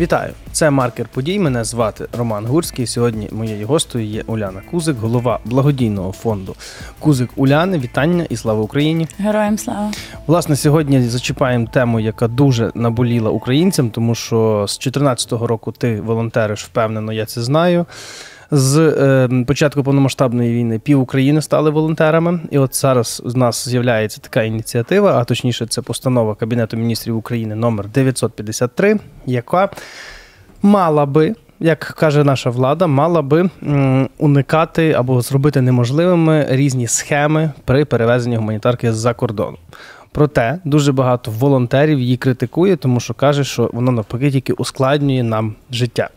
Вітаю! Це маркер подій. Мене звати Роман Гурський. Сьогодні моєю гостею є Уляна Кузик, голова благодійного фонду Кузик Уляни. Вітання і слава Україні! Героям слава! Власне, сьогодні зачіпаємо тему, яка дуже наболіла українцям, тому що з 2014 року ти волонтериш впевнено, я це знаю. З е, початку повномасштабної війни пів України стали волонтерами, і от зараз у нас з'являється така ініціатива, а точніше, це постанова Кабінету міністрів України номер 953, яка мала би. Як каже наша влада, мала би уникати або зробити неможливими різні схеми при перевезенні гуманітарки з-за кордону. Проте дуже багато волонтерів її критикує, тому що каже, що воно навпаки тільки ускладнює нам життя.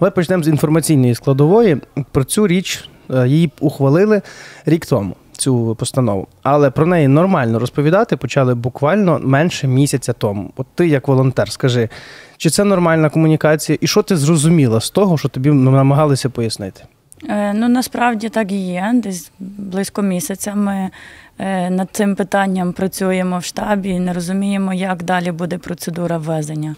Давай почнемо з інформаційної складової. Про цю річ е, її ухвалили рік тому. Цю постанову, але про неї нормально розповідати почали буквально менше місяця тому. От ти, як волонтер, скажи, чи це нормальна комунікація, і що ти зрозуміла з того, що тобі намагалися пояснити? Е, ну насправді так і є. Десь близько місяця ми над цим питанням працюємо в штабі і не розуміємо, як далі буде процедура ввезення.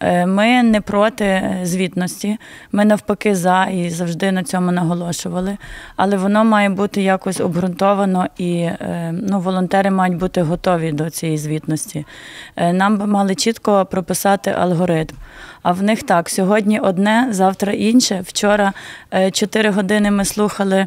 Е, ми не проти звітності, ми навпаки за і завжди на цьому наголошували. Але воно має бути якось обґрунтовано і е, ну, волонтери мають бути готові до цієї звітності. Нам би мали чітко прописати алгоритм. А в них так: сьогодні одне, завтра інше. Вчора чотири години ми слухали.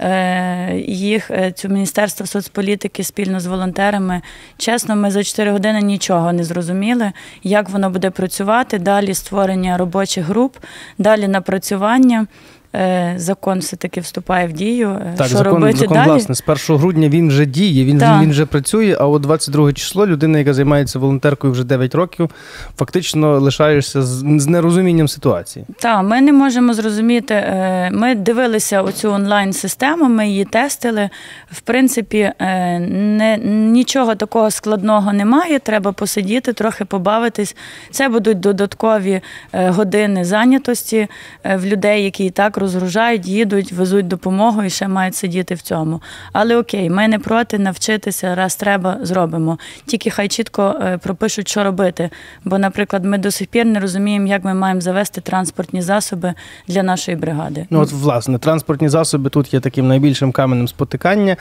Е, їх е, цю міністерство соцполітики спільно з волонтерами. Чесно, ми за 4 години нічого не зрозуміли, як воно буде працювати. Далі створення робочих груп, далі напрацювання. Е, закон все-таки вступає в дію. Е, так, що закон, робити закон, далі? власне, з 1 грудня він вже діє, він вже, він вже працює, а от 22 число людина, яка займається волонтеркою вже 9 років, фактично лишаєшся з, з нерозумінням ситуації. Так, ми не можемо зрозуміти. Е, ми дивилися оцю онлайн-систему, ми її тестили. В принципі, не, нічого такого складного немає. Треба посидіти, трохи побавитись. Це будуть додаткові години зайнятості в людей, які і так розгружають, їдуть, везуть допомогу і ще мають сидіти в цьому. Але окей, ми не проти навчитися, раз треба, зробимо. Тільки хай чітко е, пропишуть, що робити. Бо, наприклад, ми до сих пір не розуміємо, як ми маємо завести транспортні засоби для нашої бригади. Ну от власне транспортні засоби тут є таким найбільшим каменем спотикання.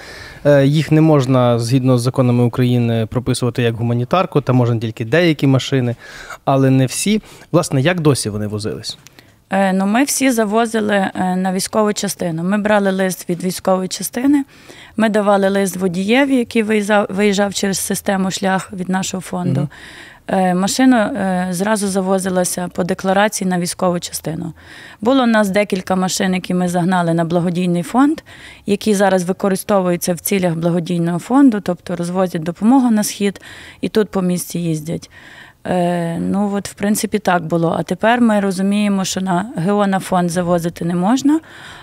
Е, їх не можна згідно з законами України прописувати як гуманітарку, та можна тільки деякі машини, але не всі. Власне, як досі вони возились? Е, ну, Ми всі завозили е, на військову частину. Ми брали лист від військової частини, ми давали лист водієві, який виїжджав, виїжджав через систему шлях від нашого фонду. Mm-hmm. Машина зразу завозилася по декларації на військову частину. Було у нас декілька машин, які ми загнали на благодійний фонд, які зараз використовуються в цілях благодійного фонду, тобто розвозять допомогу на схід і тут по місці їздять. Е, ну от в принципі так було. А тепер ми розуміємо, що на ГО на фонд завозити не можна,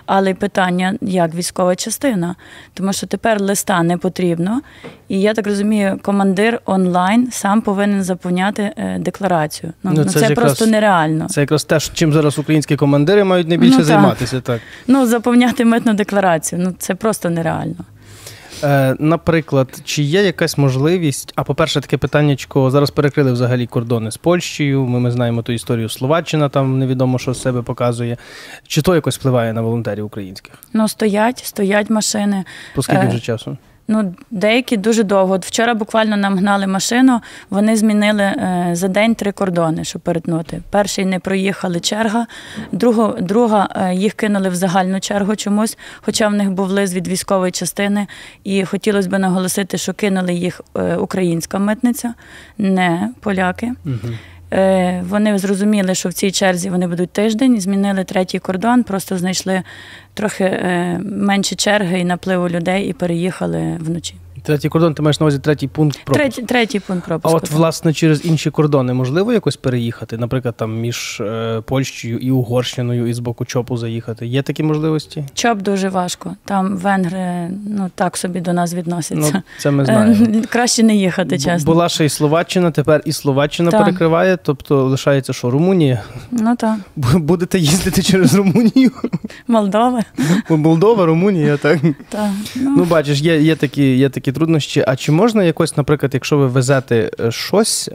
але питання як військова частина, тому що тепер листа не потрібно. І я так розумію, командир онлайн сам повинен заповняти е, декларацію. Ну, ну Це, це просто нереально. Це якраз те, чим зараз українські командири мають найбільше ну, займатися. Так. Ну заповняти митну декларацію. Ну це просто нереально. Е, Наприклад, чи є якась можливість? А по-перше, таке питаннячко, зараз перекрили взагалі кордони з Польщею. Ми, ми знаємо ту історію Словаччина, там невідомо, що з себе показує. Чи то якось впливає на волонтерів українських? Ну, стоять, стоять машини. По скільки вже часу? Ну, деякі дуже довго. От Вчора буквально нам гнали машину, вони змінили е, за день три кордони, щоб перетнути. Перший не проїхали черга, друга, друга е, їх кинули в загальну чергу чомусь, хоча в них був лист від військової частини, і хотілося б наголосити, що кинули їх е, українська митниця, не поляки. Угу. Вони зрозуміли, що в цій черзі вони будуть тиждень, змінили третій кордон, просто знайшли трохи е, менше черги і напливу людей і переїхали вночі. Третій кордон, ти маєш на увазі третій пункт пропуску? Третій, третій пункт пропуску. А от, власне, через інші кордони можливо якось переїхати? Наприклад, там між е, Польщею і Угорщиною і з боку ЧОПу заїхати. Є такі можливості? ЧОП дуже важко. Там венгри ну так собі до нас відносяться. Ну, Це ми знаємо. Краще не їхати, чесно. Була ще й Словаччина, тепер і Словаччина так. перекриває, тобто лишається що, Румунія? Ну так. Будете їздити через Румунію? Молдова. Молдова, Румунія, так. так. Ну, ну бачиш, є є, такі є такі труднощі. А чи можна якось, наприклад, якщо ви везете е, щось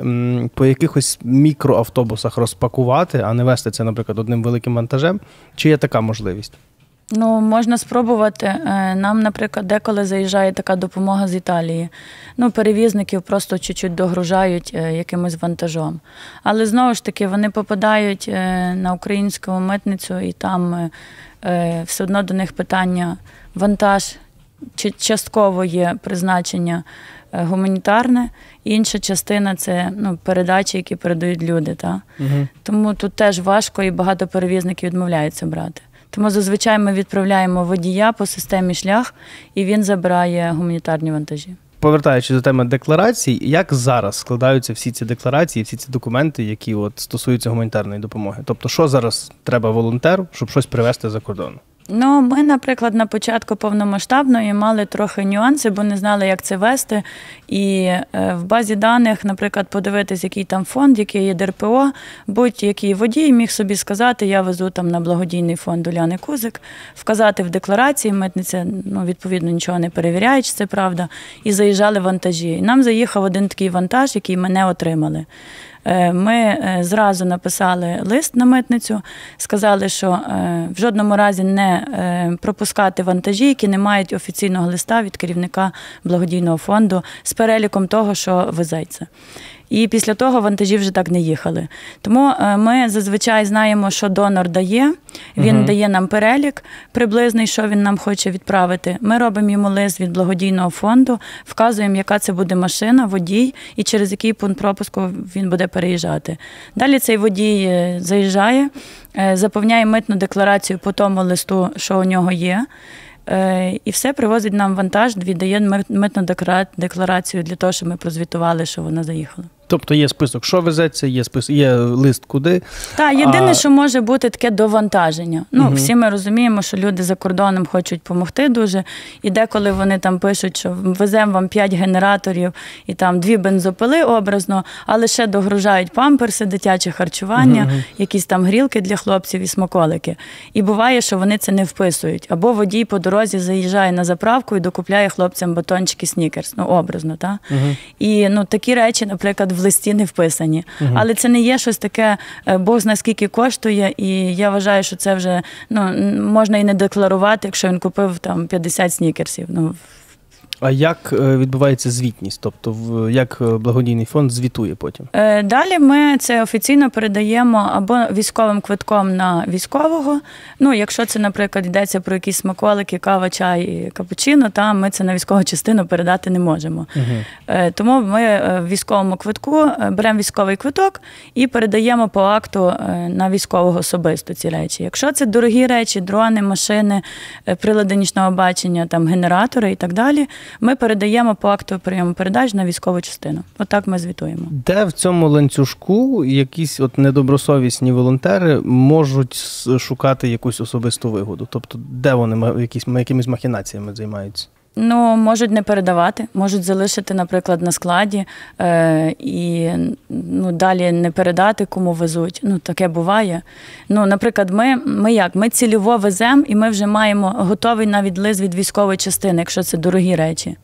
по якихось мікроавтобусах розпакувати, а не вести це, наприклад, одним великим вантажем? Чи є така можливість? Ну, можна спробувати. Е, нам, наприклад, деколи заїжджає така допомога з Італії. Ну, перевізників просто чуть-чуть догружають е, якимось вантажом. Але знову ж таки вони попадають на українську митницю, і там все одно до них питання вантаж частково є призначення гуманітарне, інша частина це ну, передачі, які передають люди. Та? Угу. Тому тут теж важко і багато перевізників відмовляються брати. Тому зазвичай ми відправляємо водія по системі шлях, і він забирає гуманітарні вантажі. Повертаючись до теми декларацій, як зараз складаються всі ці декларації, всі ці документи, які от стосуються гуманітарної допомоги? Тобто, що зараз треба волонтеру, щоб щось привезти за кордон? Ну, ми, наприклад, на початку повномасштабної мали трохи нюанси, бо не знали, як це вести. І е, в базі даних, наприклад, подивитись, який там фонд, який є ДРПО, будь-який водій міг собі сказати, я везу там на благодійний фонд Уляни Кузик, вказати в декларації, митниця ну, відповідно нічого не перевіряє, чи це правда, і заїжджали вантажі. Нам заїхав один такий вантаж, який ми не отримали. Е, ми е, зразу написали лист на митницю, сказали, що е, в жодному разі не пропускати вантажі, які не мають офіційного листа від керівника благодійного фонду з переліком того, що везеться. І після того вантажі вже так не їхали. Тому е, ми зазвичай знаємо, що донор дає. Він угу. дає нам перелік приблизний, що він нам хоче відправити. Ми робимо йому лист від благодійного фонду, вказуємо, яка це буде машина, водій і через який пункт пропуску він буде переїжджати. Далі цей водій е, заїжджає, е, заповняє митну декларацію по тому листу, що у нього є. І все привозить нам вантаж, віддає митну декларацію для того, щоб ми прозвітували, що вона заїхала. Тобто є список, що везеться, є список, є лист куди. Так, єдине, а... що може бути таке довантаження. Ну, угу. всі ми розуміємо, що люди за кордоном хочуть допомогти дуже. І деколи вони там пишуть, що веземо вам 5 генераторів і там дві бензопили образно, але ще догружають памперси, дитяче харчування, угу. якісь там грілки для хлопців і смаколики. І буває, що вони це не вписують. Або водій по дорозі заїжджає на заправку і докупляє хлопцям батончики снікерс. Ну, образно, так? Угу. І ну, такі речі, наприклад, в листі не вписані. Угу. Але це не є щось таке, е, Бог знає скільки коштує, і я вважаю, що це вже ну, можна і не декларувати, якщо він купив там 50 снікерсів. Ну, а як е, відбувається звітність? Тобто, як е, благодійний фонд звітує потім? Е, далі ми це офіційно передаємо або військовим квитком на військового. Ну, якщо це, наприклад, йдеться про якісь смаколики, кава, чай, і капучино, то ми це на військову частину передати не можемо. Угу. Тому ми в військовому квитку беремо військовий квиток і передаємо по акту на військового особисто ці речі. Якщо це дорогі речі, дрони, машини, прилади нічного бачення, там генератори і так далі ми передаємо по акту прийому передач на військову частину. Отак ми звітуємо. Де в цьому ланцюжку якісь от недобросовісні волонтери можуть шукати якусь особисту вигоду? Тобто, де вони якісь якимись махінаціями займаються? Ну, можуть не передавати, можуть залишити, наприклад, на складі е, і ну, далі не передати, кому везуть. Ну, таке буває. Ну, Наприклад, ми ми як? Ми цільово веземо і ми вже маємо готовий навіть лист від військової частини, якщо це дорогі речі.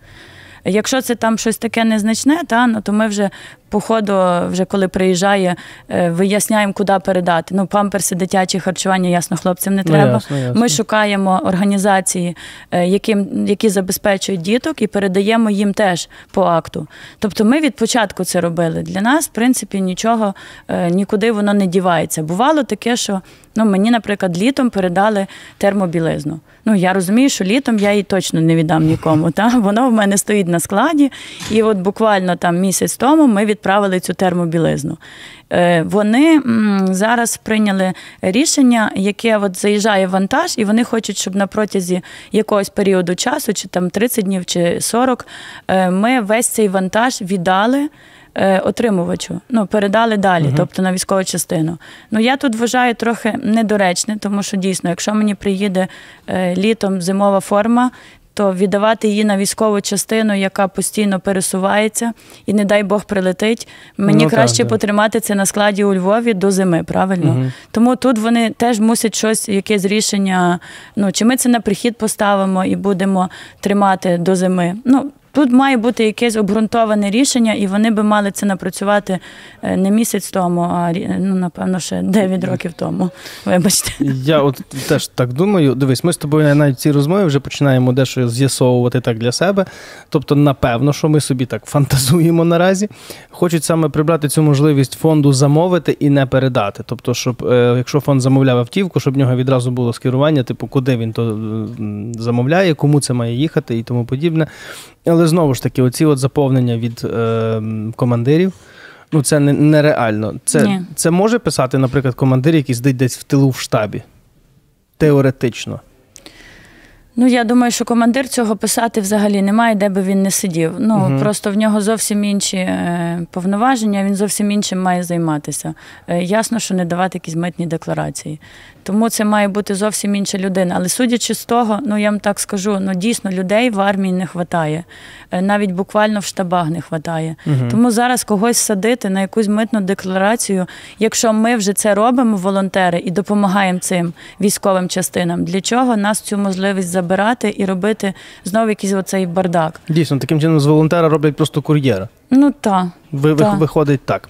Якщо це там щось таке незначне, та, ну, то ми вже по ходу, вже коли приїжджає, е, виясняємо, куди передати. Ну, памперси, дитячі харчування, ясно, хлопцям не ну, треба. Ну, ясно, ясно. Ми шукаємо організації, е, які, які забезпечують діток, і передаємо їм теж по акту. Тобто ми від початку це робили. Для нас, в принципі, нічого е, нікуди воно не дівається. Бувало таке, що ну, мені, наприклад, літом передали термобілизну. Ну, я розумію, що літом я її точно не віддам нікому. Та? Воно в мене стоїть на складі, і от буквально там місяць тому ми відправили цю термобілизну. Е, вони зараз прийняли рішення, яке от заїжджає вантаж, і вони хочуть, щоб на протязі якогось періоду часу, чи там 30 днів, чи 40, е, ми весь цей вантаж віддали. Е, отримувачу, ну передали далі, uh тобто на військову частину. Ну я тут вважаю трохи недоречне, тому що дійсно, якщо мені приїде літом зимова форма, то віддавати її на військову частину, яка постійно пересувається, і, не дай Бог, прилетить. Мені ну, краще так, потримати це на складі у Львові до зими, правильно? Угу. Тому тут вони теж мусять щось, якесь рішення. Ну чи ми це на прихід поставимо і будемо тримати до зими? Ну Тут має бути якесь обґрунтоване рішення, і вони би мали це напрацювати е, не місяць тому, а ну, напевно, ще 9 років тому. Вибачте. Я от теж так думаю. Дивись, ми з тобою навіть в цій розмові вже починаємо дещо з'ясовувати так для себе. Тобто, напевно, що ми собі так фантазуємо наразі. Хочуть саме прибрати цю можливість фонду замовити і не передати. Тобто, щоб е, якщо фонд замовляв автівку, щоб в нього відразу було скерування, типу, куди він то замовляє, кому це має їхати і тому подібне. Але знову ж таки, оці от заповнення від е, командирів. Ну, це не, нереально. Це, Ні. це може писати, наприклад, командир, який сидить десь в тилу в штабі. Теоретично. Ну, я думаю, що командир цього писати взагалі немає, де би він не сидів. Ну Мгм. просто в нього зовсім інші е, повноваження, він зовсім іншим має займатися. Е, ясно, що не давати якісь митні декларації. Тому це має бути зовсім інша людина. Але судячи з того, ну я вам так скажу, ну дійсно людей в армії не вистачає. Навіть буквально в штабах не вистачає. Мгм. Тому зараз когось садити на якусь митну декларацію, якщо ми вже це робимо, волонтери, і допомагаємо цим військовим частинам, для чого нас цю можливість забирати і робити знову якийсь оцей бардак? Дійсно, таким чином з волонтера роблять просто кур'єра. Ну так. Ви, Так. Виходить так.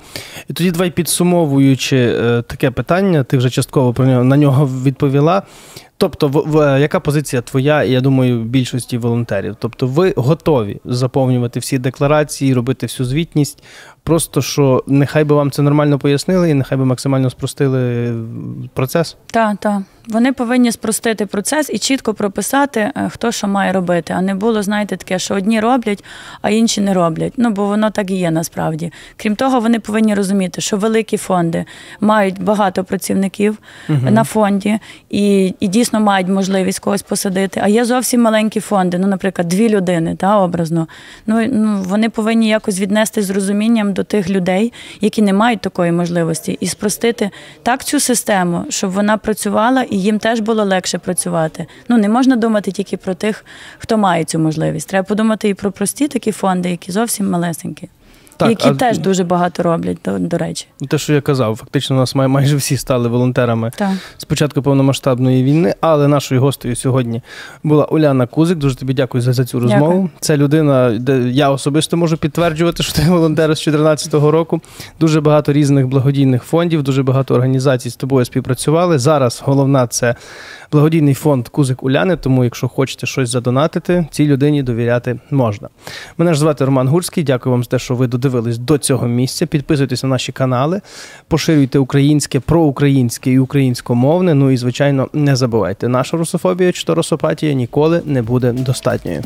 І тоді давай підсумовуючи е, таке питання, ти вже частково про нього на нього відповіла. Тобто, в, в- яка позиція твоя, і я думаю, більшості волонтерів? Тобто, ви готові заповнювати всі декларації, робити всю звітність. Просто що нехай би вам це нормально пояснили, і нехай би максимально спростили процес. Так, так. Вони повинні спростити процес і чітко прописати, е, хто що має робити, а не було, знаєте, таке, що одні роблять, а інші не роблять. Ну бо воно так і є насправді. Крім того, вони повинні розуміти, що великі фонди мають багато працівників на фонді і, і дійсно мають можливість когось посадити. А є зовсім маленькі фонди, ну, наприклад, дві людини, та образно. Ну, ну вони повинні якось віднести з розумінням до тих людей, які не мають такої можливості, і спростити так цю систему, щоб вона працювала і їм теж було легше працювати. Ну не можна думати тільки про тих, хто має цю можливість. Треба подумати і про прості такі фонди, які зовсім малесенькі, Так, які а- теж дуже багато роблять, до, до речі. Те, що я казав, фактично у нас май- майже всі стали волонтерами Так. з початку повномасштабної війни, але нашою гостею сьогодні була Уляна Кузик. Дуже тобі дякую за, за цю розмову. Дякую. Це людина, де я особисто можу підтверджувати, що ти волонтер з 2014 року. Дуже багато різних благодійних фондів, дуже багато організацій з тобою співпрацювали. Зараз головна це благодійний фонд Кузик Уляни. Тому, якщо хочете щось задонатити, цій людині довіряти можна. Мене ж звати Роман Гурський. Дякую вам за те, що ви додивились до цього місця. Підписуйтесь на наші канали, поширюйте українське, проукраїнське і українськомовне. Ну і звичайно, не забувайте, наша русофобія чи то русопатія ніколи не буде достатньою.